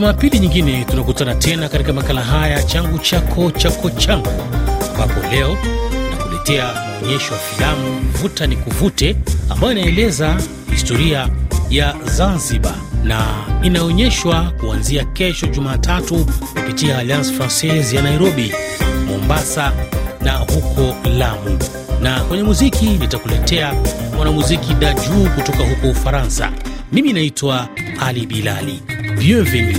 Jumapili nyingine tunakutana tena katika makala haya changu chako chako changu, ambapo leo nakuletea maonyesho ya filamu Vuta ni Kuvute ambayo inaeleza historia ya Zanzibar na inaonyeshwa kuanzia kesho Jumatatu kupitia Alliance Francaise ya Nairobi, Mombasa na huko Lamu. Na kwenye muziki nitakuletea mwanamuziki Daju kutoka huko Ufaransa. Mimi naitwa Ali Bilali. Bienvenue.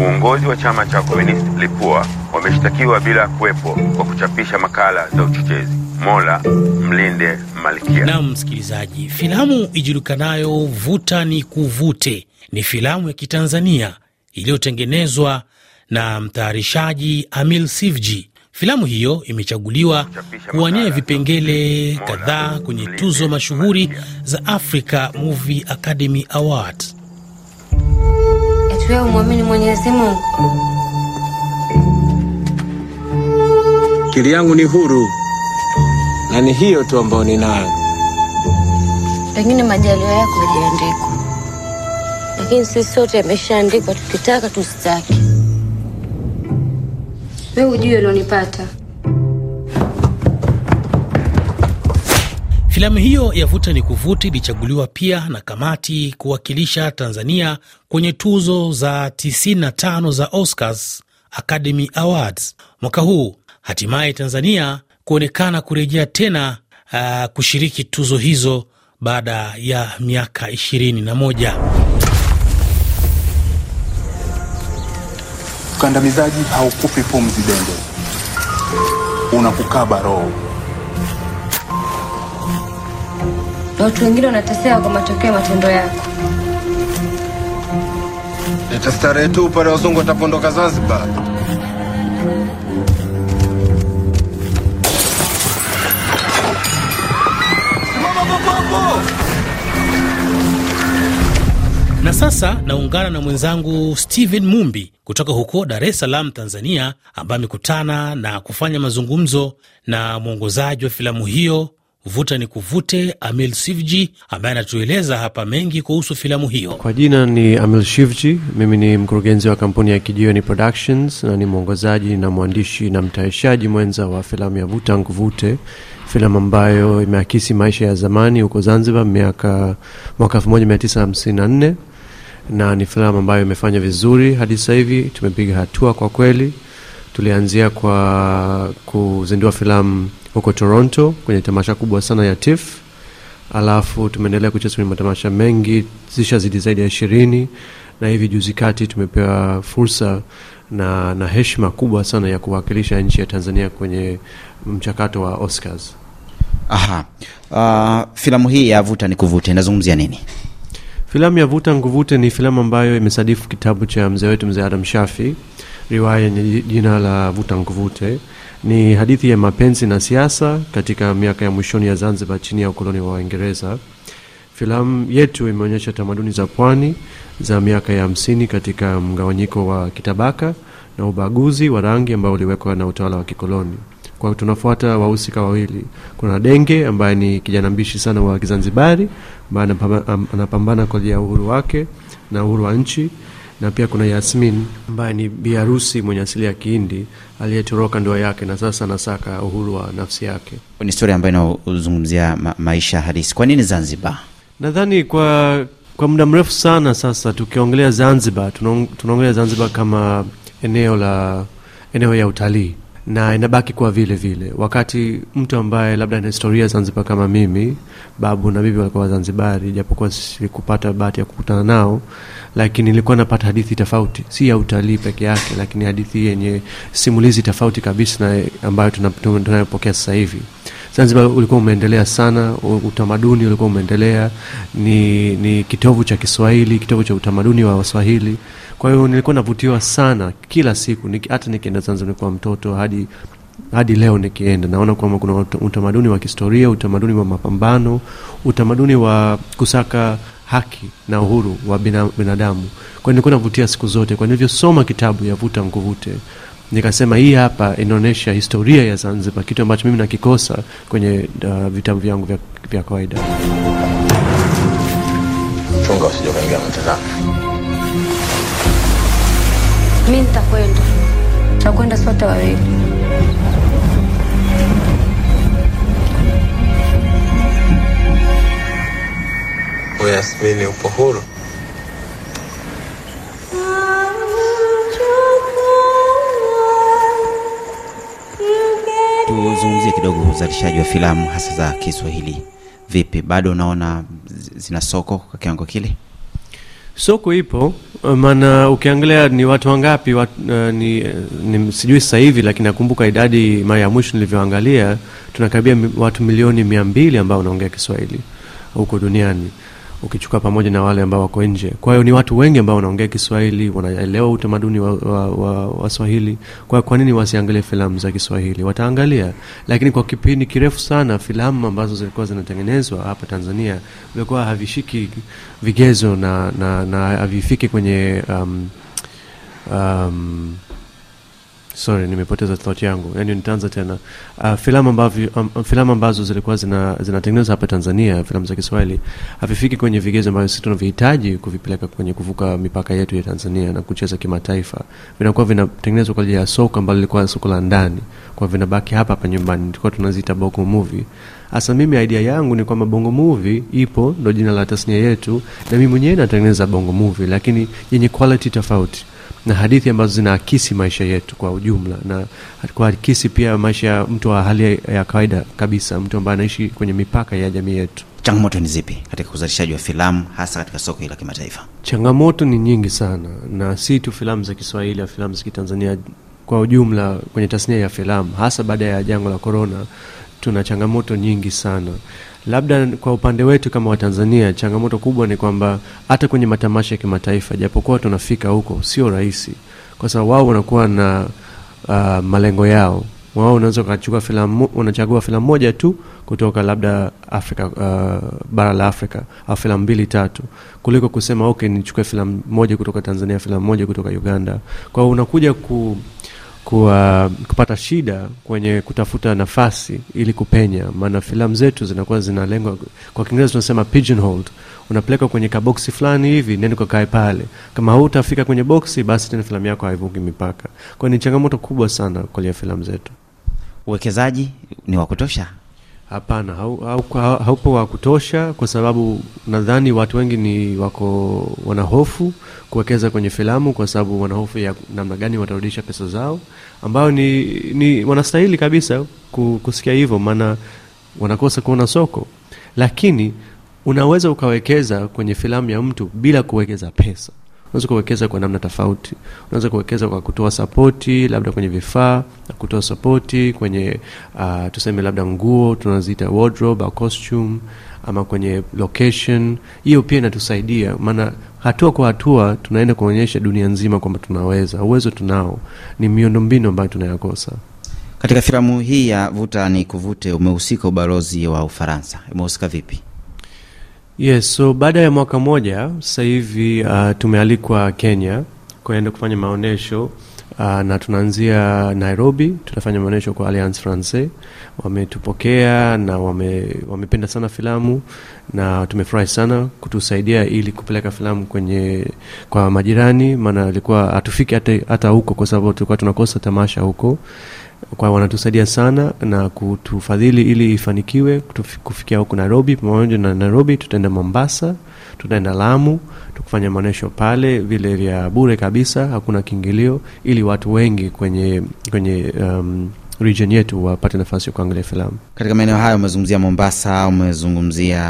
Uongozi wa chama cha Komunisti Lipua wameshtakiwa bila kuwepo kwa kuchapisha makala za uchochezi. Mola mlinde Malkia. Naam msikilizaji, filamu ijulikanayo Vuta ni Kuvute ni filamu ya Kitanzania iliyotengenezwa na mtayarishaji Amil Sivji. Filamu hiyo imechaguliwa kuwania vipengele kadhaa kwenye tuzo mashuhuri za Africa Movie Academy Awards. Umwamini Mwenyezi Mungu? Akili yangu ni huru na ni hiyo tu ambayo ninayo. Pengine majaliwa yako hajaandikwa, lakini sisi sote yameshaandikwa, tukitaka tusitaki. Wewe ujue ulionipata. Filamu hiyo ya Vuta ni Kuvuti ilichaguliwa pia na kamati kuwakilisha Tanzania kwenye tuzo za 95 za Oscars Academy Awards mwaka huu. Hatimaye Tanzania kuonekana kurejea tena uh, kushiriki tuzo hizo baada ya miaka 21. Ukandamizaji haukupi pumzi Dende, unakukaba roho. Watu wengine wanateseka kwa matokeo ya matendo yako. Nitastarehe tu pale wazungu watapondoka Zanzibar. Na sasa naungana na mwenzangu Steven Mumbi kutoka huko Dar es Salaam, Tanzania, ambaye amekutana na kufanya mazungumzo na mwongozaji wa filamu hiyo Vuta ni Kuvute, Amil Sivji, ambaye anatueleza hapa mengi kuhusu filamu hiyo. Kwa jina ni Amil Shivji. Mimi ni mkurugenzi wa kampuni ya Kijiweni Productions na ni mwongozaji na mwandishi na mtayarishaji mwenza wa filamu ya Vuta Nkuvute, filamu ambayo imeakisi maisha ya zamani huko Zanzibar miaka mwaka 1954 na ni filamu ambayo imefanya vizuri hadi sasa hivi. Tumepiga hatua kwa kweli. Tulianzia kwa kuzindua filamu huko Toronto kwenye tamasha kubwa sana ya TIFF, alafu tumeendelea kucheza kwenye matamasha mengi zishazidi zaidi ya ishirini, na hivi juzi kati tumepewa fursa na, na heshima kubwa sana ya kuwakilisha nchi ya Tanzania kwenye mchakato wa Oscars. Aha. Uh, filamu hii ya ni Kuvute inazungumzia nini? Filamu ya Vuta Nguvute ni filamu ambayo imesadifu kitabu cha mzee wetu mzee Adam Shafi, riwaya yenye jina la Vuta Nguvute Ni hadithi ya mapenzi na siasa katika miaka ya mwishoni ya Zanzibar chini ya ukoloni wa Waingereza. Filamu yetu imeonyesha tamaduni za pwani za miaka ya hamsini katika mgawanyiko wa kitabaka na ubaguzi wa rangi ambao uliwekwa na utawala wa kikoloni. Kwa tunafuata wahusika wawili. Kuna Denge ambaye ni kijana mbishi sana wa Kizanzibari ambaye anapambana kwa ajili ya uhuru wake na uhuru wa nchi, na pia kuna Yasmin ambaye ni biharusi mwenye asili ya Kihindi aliyetoroka ndoa yake na sasa anasaka uhuru wa nafsi yake. Ni historia ambayo inazungumzia ma maisha halisi. Kwa nini Zanzibar? Nadhani kwa kwa muda mrefu sana sasa tukiongelea Zanzibar tunaongelea Zanzibar kama eneo la eneo ya utalii na inabaki kuwa vile vile, wakati mtu ambaye labda ana historia Zanzibar kama mimi, babu na bibi walikuwa Wazanzibari, japokuwa sikupata bahati ya kukutana nao, lakini nilikuwa napata hadithi tofauti, si ya utalii peke yake, lakini hadithi yenye simulizi tofauti kabisa na ambayo tuna- tuna- tunayopokea sasa hivi. Zanzibar ulikuwa umeendelea sana, utamaduni ulikuwa umeendelea, ni, ni kitovu cha Kiswahili, kitovu cha utamaduni wa Waswahili. Kwa hiyo nilikuwa navutiwa sana kila siku, hata nikienda Zanzibar nilikuwa mtoto hadi hadi leo nikienda naona kwamba kuna utamaduni wa kihistoria, utamaduni wa mapambano, utamaduni wa kusaka haki na uhuru wa binadamu. Kwa hiyo nilikuwa navutia siku zote. Kwa nilivyosoma kitabu ya Vuta Nkuvute nikasema hii hapa inaonyesha historia ya Zanzibar, kitu ambacho mimi nakikosa kwenye uh, vitabu vyangu vya, vya kawaida. chunga usije ukaingia mtazamo. Mi nitakwenda, tutakwenda sote wawili. Yasmini, upo huru? Tuzungumzie kidogo uzalishaji wa filamu hasa za Kiswahili. Vipi, bado unaona zina soko kwa kiwango kile? Soko ipo, maana ukiangalia ni watu wangapi wat, uh, ni, ni sijui sasa hivi, lakini nakumbuka idadi mara ya mwisho nilivyoangalia, tunakaribia watu milioni mia mbili ambao wanaongea Kiswahili huko duniani ukichukua pamoja na wale ambao wako nje. Kwa hiyo ni watu wengi ambao wanaongea Kiswahili, wanaelewa utamaduni wa, wa, wa, wa Swahili. Kwa kwa nini wasiangalie filamu za Kiswahili? Wataangalia, lakini kwa kipindi kirefu sana filamu ambazo zilikuwa zinatengenezwa hapa Tanzania vilikuwa havishiki vigezo na, na, na havifiki kwenye um, um, sorry nimepoteza thought yangu. Yani nitaanza tena. Uh, filamu um, filamu ambazo zilikuwa zina zinatengenezwa hapa Tanzania filamu za Kiswahili havifiki kwenye vigezo ambavyo sisi tunavihitaji kuvipeleka kwenye kuvuka mipaka yetu ya Tanzania na kucheza kimataifa. Vinakuwa vinatengenezwa kwa ajili ya soko ambalo lilikuwa soko la ndani. Kwa vinabaki hapa hapa nyumbani. Tulikuwa tunaziita bongo movie. Hasa mimi idea yangu ni kwamba bongo movie ipo ndo jina la tasnia yetu na mimi mwenyewe natengeneza bongo movie lakini yenye quality tofauti na hadithi ambazo zinaakisi maisha yetu kwa ujumla na kuakisi pia maisha ya mtu wa hali ya kawaida kabisa mtu ambaye anaishi kwenye mipaka ya jamii yetu Changamoto ni zipi katika uzalishaji wa filamu hasa katika soko hili la kimataifa? changamoto ni nyingi sana na si tu filamu za kiswahili au filamu za kitanzania kwa ujumla kwenye tasnia ya filamu hasa baada ya janga la korona tuna changamoto nyingi sana. Labda kwa upande wetu kama watanzania changamoto kubwa ni kwamba hata kwenye matamasha ya kimataifa japokuwa tunafika huko sio rahisi. Kwa sababu wao wanakuwa na uh, malengo yao. Wao unaweza ukachukua unachagua filamu moja tu kutoka labda afrika uh, bara la afrika au filamu mbili tatu. Kuliko kusema okay nichukue filamu moja kutoka tanzania filamu moja kutoka uganda. Kwa unakuja ku kuwa, kupata shida kwenye kutafuta nafasi ili kupenya. Maana filamu zetu zinakuwa zinalengwa kwa kiingereza tunasema pigeonholed. Unapelekwa kwenye kaboksi fulani hivi nende kakae pale. Kama hautafika kwenye boksi basi tena filamu yako haivuki mipaka. Kwa ni changamoto kubwa sana kwenye filamu zetu. Uwekezaji ni wa kutosha? Hapana, hau- hauko- hau- haupo wa kutosha, kwa sababu nadhani watu wengi ni wako wana hofu kuwekeza kwenye filamu, kwa sababu wana hofu ya namna gani watarudisha pesa zao, ambayo ni, ni wanastahili kabisa kusikia hivyo, maana wanakosa kuona soko. Lakini unaweza ukawekeza kwenye filamu ya mtu bila kuwekeza pesa unaweza kuwekeza kwa namna tofauti. Unaweza kuwekeza kwa kutoa sapoti labda kwenye vifaa kutoa sapoti kwenye uh, tuseme labda nguo tunaziita wardrobe au costume ama kwenye location. Hiyo pia inatusaidia maana hatua kwa hatua tunaenda kuonyesha dunia nzima kwamba tunaweza. Uwezo tunao. Ni miundombinu ambayo tunayakosa. Katika filamu hii ya Vuta ni Kuvute umehusika ubalozi wa Ufaransa, umehusika vipi? Yes, so baada ya mwaka moja sasa hivi uh, tumealikwa Kenya kuenda kufanya maonyesho uh, na tunaanzia Nairobi. Tutafanya maonyesho kwa Alliance Francaise. Wametupokea na wame, wamependa sana filamu na tumefurahi sana kutusaidia ili kupeleka filamu kwenye kwa majirani, maana alikuwa hatufiki hata huko kwa sababu tulikuwa tunakosa tamasha huko kwa wanatusaidia sana na kutufadhili ili ifanikiwe kufikia huku Nairobi. Pamoja na Nairobi, tutaenda Mombasa, tutaenda Lamu, tukufanya maonyesho pale vile vya bure kabisa, hakuna kiingilio, ili watu wengi kwenye kwenye um, region yetu wapate nafasi ya kuangalia filamu. Katika maeneo hayo umezungumzia Mombasa, umezungumzia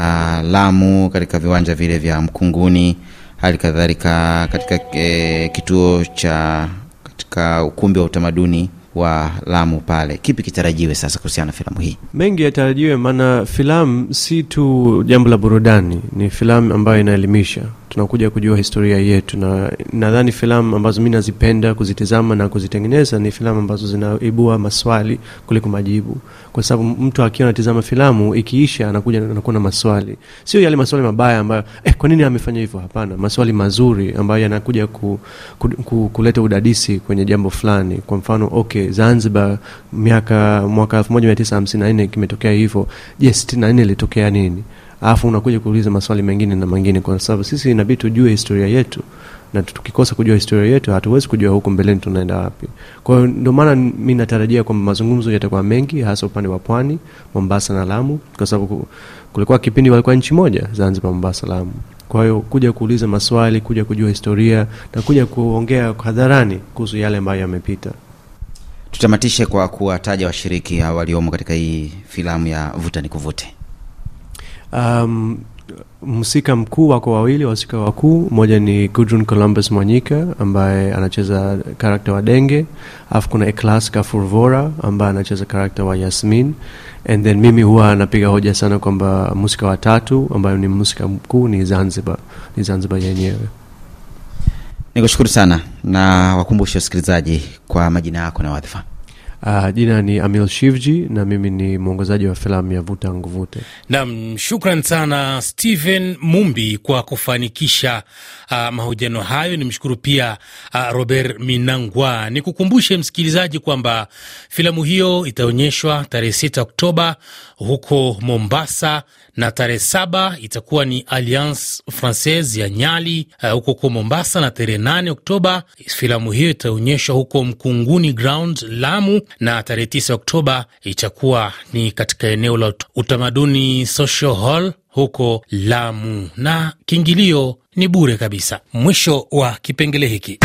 Lamu, katika viwanja vile vya Mkunguni, hali kadhalika katika e, kituo cha katika ukumbi wa utamaduni wa Lamu pale. Kipi kitarajiwe sasa kuhusiana na filamu hii? mengi yatarajiwe, maana filamu si tu jambo la burudani, ni filamu ambayo inaelimisha. Tunakuja kujua historia yetu, na nadhani filamu ambazo mi nazipenda kuzitizama na kuzitengeneza ni filamu ambazo zinaibua maswali kuliko majibu, kwa sababu mtu akiwa anatizama filamu ikiisha, anakuja anakuwa na maswali, sio yale maswali mabaya ambayo eh, kwa nini amefanya hivyo? Hapana, maswali mazuri ambayo yanakuja ku, ku, ku, kuleta udadisi kwenye jambo fulani. Kwa mfano, okay, Zanzibar miaka mwaka 1954 kimetokea hivyo. Je, 64 ilitokea nini? Alafu unakuja kuuliza maswali mengine na mengine kwa sababu sisi inabidi tujue historia yetu. Na tukikosa kujua historia yetu hatuwezi kujua huku mbeleni tunaenda wapi. Kwa hiyo ndio maana mi natarajia kwamba mazungumzo yatakuwa mengi hasa upande wa pwani mombasa na lamu kwa sababu kulikuwa kipindi walikuwa nchi moja zanzibar mombasa lamu. Kwa hiyo kuja kuuliza maswali kuja kujua historia na kuja kuongea hadharani kuhusu yale ambayo yamepita. Tutamatishe kwa kuwataja washiriki waliomo katika hii filamu ya vuta ni kuvute um, mhusika mkuu wako wawili wahusika wakuu. Mmoja ni gudrun columbus mwanyika ambaye anacheza karakta wa denge. Alafu kuna Eklas kafurvora ambaye anacheza karakta wa yasmin. And then mimi huwa anapiga hoja sana kwamba mhusika wa tatu ambayo ni mhusika mkuu ni zanzibar ni zanzibar yenyewe. Nikushukuru sana na wakumbushe wasikilizaji kwa majina yako na wadhifa uh, jina ni amil shivji na mimi ni mwongozaji wa filamu ya vuta nguvute Nam, shukran sana Stephen Mumbi kwa kufanikisha uh, mahojiano hayo. Nimshukuru pia uh, Robert Minangwa. Nikukumbushe msikilizaji kwamba filamu hiyo itaonyeshwa tarehe 6 Oktoba huko Mombasa na tarehe saba itakuwa ni Alliance Francaise ya Nyali uh, huko huko Mombasa, na tarehe 8 Oktoba filamu hiyo itaonyeshwa huko Mkunguni Ground Lamu, na tarehe tisa Oktoba itakuwa ni katika eneo la ut- utamaduni Social Hall huko Lamu, na kiingilio ni bure kabisa. Mwisho wa kipengele hiki.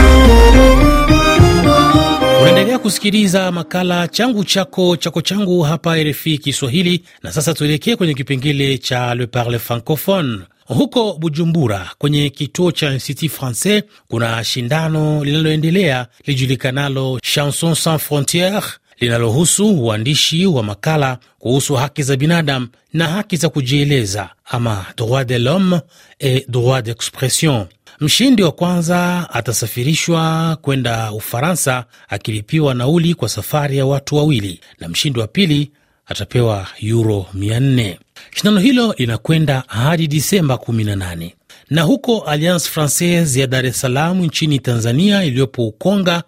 Unaendelea kusikiliza makala changu chako chako changu hapa RFI Kiswahili, na sasa tuelekee kwenye kipengele cha Le Parle Francophone. Huko Bujumbura, kwenye kituo cha Institut Francais, kuna shindano linaloendelea lijulikanalo Chanson Sans Frontiere linalohusu uandishi wa makala kuhusu haki za binadamu na haki za kujieleza ama droit de l'homme et droit d'expression. Mshindi wa kwanza atasafirishwa kwenda Ufaransa akilipiwa nauli kwa safari ya watu wawili, na mshindi wa pili atapewa yuro 400. Shindano hilo linakwenda hadi Disemba 18 na huko Alliance Francaise ya Dar es Salaam nchini Tanzania iliyopo Ukonga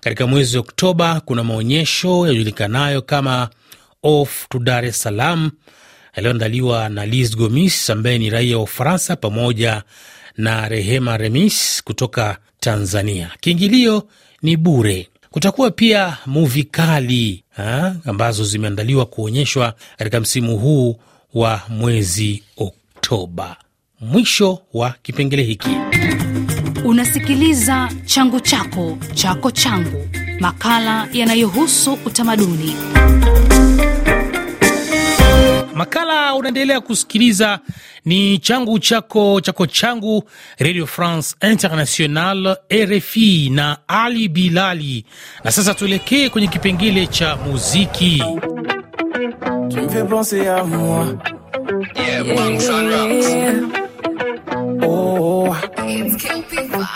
katika mwezi Oktoba kuna maonyesho yajulikanayo kama Off to Dar es Salaam yaliyoandaliwa na Liz Gomis ambaye ni raia wa Ufaransa pamoja na Rehema Remis kutoka Tanzania. Kiingilio ni bure. Kutakuwa pia muvi kali ambazo zimeandaliwa kuonyeshwa katika msimu huu wa mwezi Oktoba. Mwisho wa kipengele hiki. Unasikiliza changu chako chako changu, makala yanayohusu utamaduni. Makala unaendelea kusikiliza ni changu chako chako changu, Radio France International, RFI na Ali Bilali. Na sasa tuelekee kwenye kipengele cha muziki. Tu me fais penser à moi. Oh.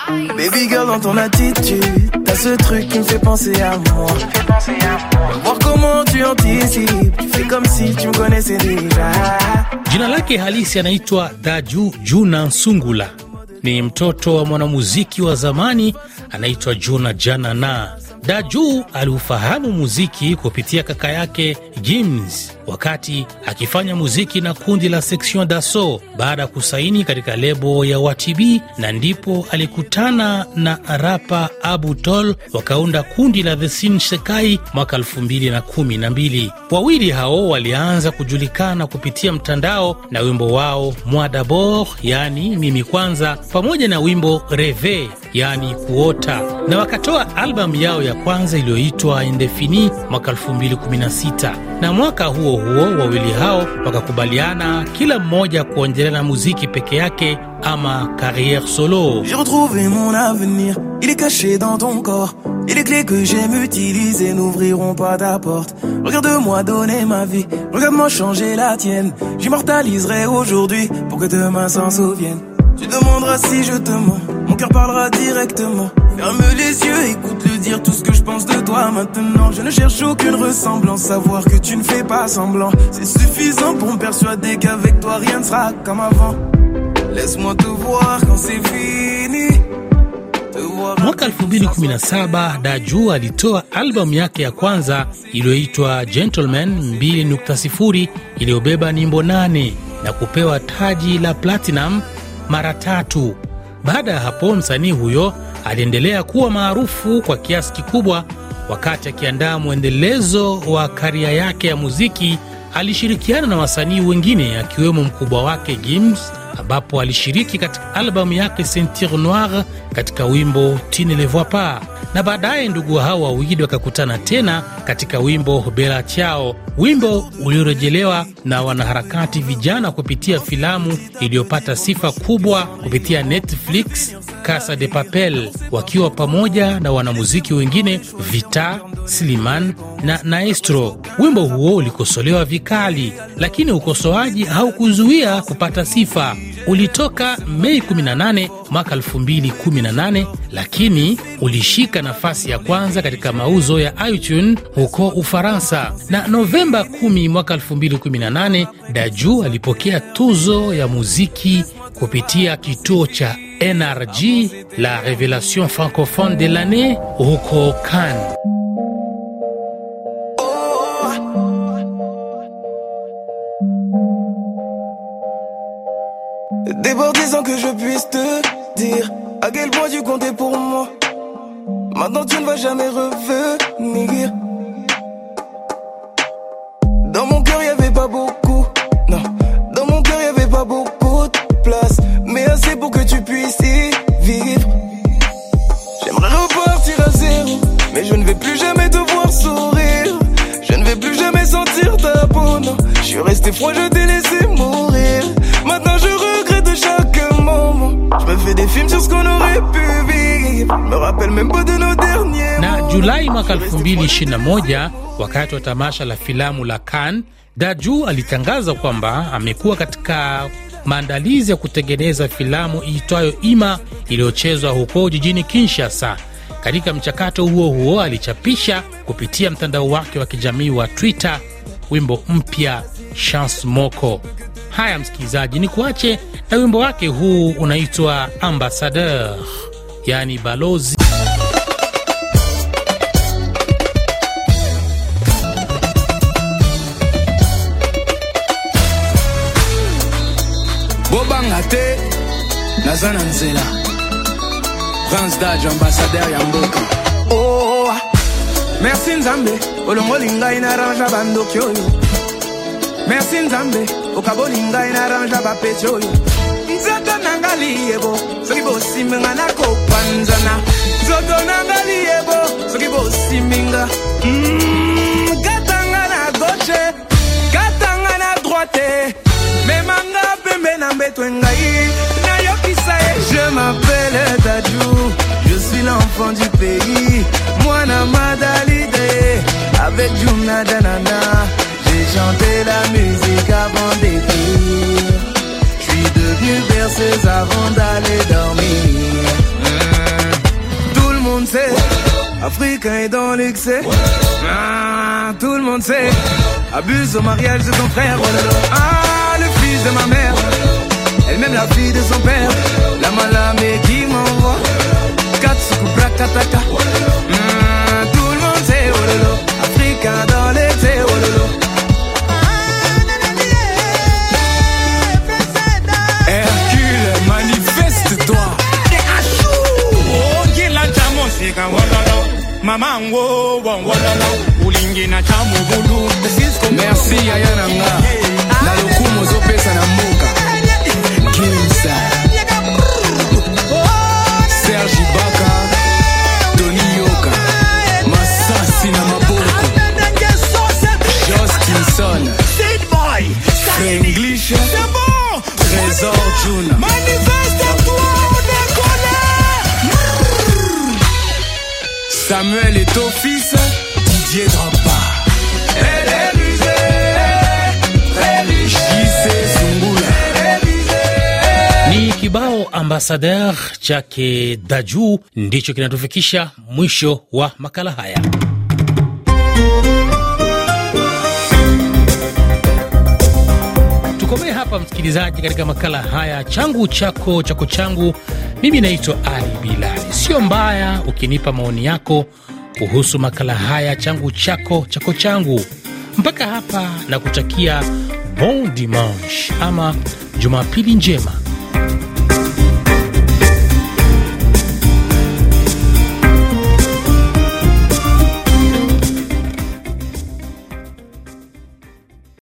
Baby girl, dans ton attitude, t'as ce truc qui me fait penser à moi. Voir comment tu anticipes, tu fais comme si tu me connaissais déjà. Jina lake halisi anaitwa Daju Juna Nsungula. Ni mtoto wa mwanamuziki wa zamani anaitwa Juna Janana. Daju aliufahamu muziki kupitia kaka yake Jims wakati akifanya muziki na kundi la Section d'Assaut baada ya kusaini katika lebo ya Watibi, na ndipo alikutana na rapa Abu Tol wakaunda kundi la The Sin Shekai mwaka 2012. Wawili hao walianza kujulikana kupitia mtandao na wimbo wao Moi d'abord, yani mimi kwanza, pamoja na wimbo Reve, yani kuota, na wakatoa albamu yao ya kwanza iliyoitwa Indefini mwaka 2016 na mwaka huo hao ama solo. J'ai retrouvé mon avenir, il est caché dans ton corps. Et les clés que j'aime utiliser n'ouvriront pas ta porte. Regarde-moi donner ma vie, regarde-moi changer la tienne. J'immortaliserai aujourd'hui pour que demain s'en souvienne. Tu demanderas si je te mens, mon cœur parlera directement. Ferme les yeux, écoute-le dire tout ce que je pense de toi maintenant. Je ne cherche aucune ressemblance, savoir que tu ne fais pas semblant. C'est suffisant pour me persuader qu'avec toi rien ne sera comme avant. Laisse-moi te voir quand c'est fini. Mwaka 2017 Daju alitoa albamu yake ya kwanza iliyoitwa Gentleman 2.0 iliyobeba nyimbo nane na kupewa taji la platinum mara tatu. Baada ya hapo, msanii huyo aliendelea kuwa maarufu kwa kiasi kikubwa. Wakati akiandaa mwendelezo wa karia yake ya muziki, alishirikiana na wasanii wengine akiwemo mkubwa wake Gims, ambapo alishiriki katika albamu yake Ceinture Noire katika wimbo Tu ne le vois pas, na baadaye ndugu hao wawili wakakutana tena katika wimbo Bela Chao, wimbo uliorejelewa na wanaharakati vijana kupitia filamu iliyopata sifa kubwa kupitia Netflix Casa de Papel, wakiwa pamoja na wanamuziki wengine Vita, Sliman na Naestro. Wimbo huo ulikosolewa vikali, lakini ukosoaji haukuzuia kupata sifa. Ulitoka Mei 18 mwaka 2018, lakini ulishika nafasi ya kwanza katika mauzo ya iTunes huko Ufaransa, na Novemba 10 mwaka 2018 Daju alipokea tuzo ya muziki kupitia kituo cha NRJ la Revelation francophone de l'année huko Cannes. Débordé sans que je puisse te dire à quel point tu comptais pour moi. Maintenant tu ne vas jamais revenir. Julai mwaka Je suis resté froid, 2021 wakati wa tamasha la filamu la Cannes, Daju alitangaza kwamba amekuwa katika maandalizi ya kutengeneza filamu iitwayo Ima iliyochezwa huko jijini Kinshasa. Katika mchakato huo huo alichapisha kupitia mtandao wake wa kijamii wa Twitter wimbo mpya Chance Moko. Haya msikilizaji, ni kuache na wimbo wake huu unaitwa Ambassadeur, yaani balozi. Naza na nzela. Prince dage ambassadeur ya mboka. Oh, ah. merci nzambe. Olongoli ngai na rangea bandoki oyo. Merci nzambe. Okaboli ngai na rangea bapeti oyo. Nzoto na nga liyebo soki bosiminga nakopanzana. Nzoto na nga liyebo soki bosiminga Mm, katanga na gauche katanga na droite. Memanga pembe na mbetwe ngai. nayokisa ye je m'appelle Dadju je suis l'enfant du pays. Mwana madalide avec Jumna Danana j'ai chanté la musique avant d'écrire. Je suis devenu berceuse avant d'aller dormir. Tout le monde sait Africain est dans l'excès. Ah, tout le monde sait Abuse au mariage de son frère. Ah, le fils de ma mère elle même la vie de son père. La malamé qui m'envoie. Katsuku brakataka. Hmm, tout le monde sait oh ololo. Africa dans les ololo. Oh Hercule, manifeste-toi. Oh, la Ambassadeur chake Daju ndicho kinatufikisha mwisho wa makala haya. Tukomee hapa msikilizaji, katika makala haya changu chako chako changu. Mimi naitwa Ali Bilali. Sio mbaya ukinipa maoni yako kuhusu makala haya changu chako chako changu. Mpaka hapa na kutakia bon dimanche ama jumapili njema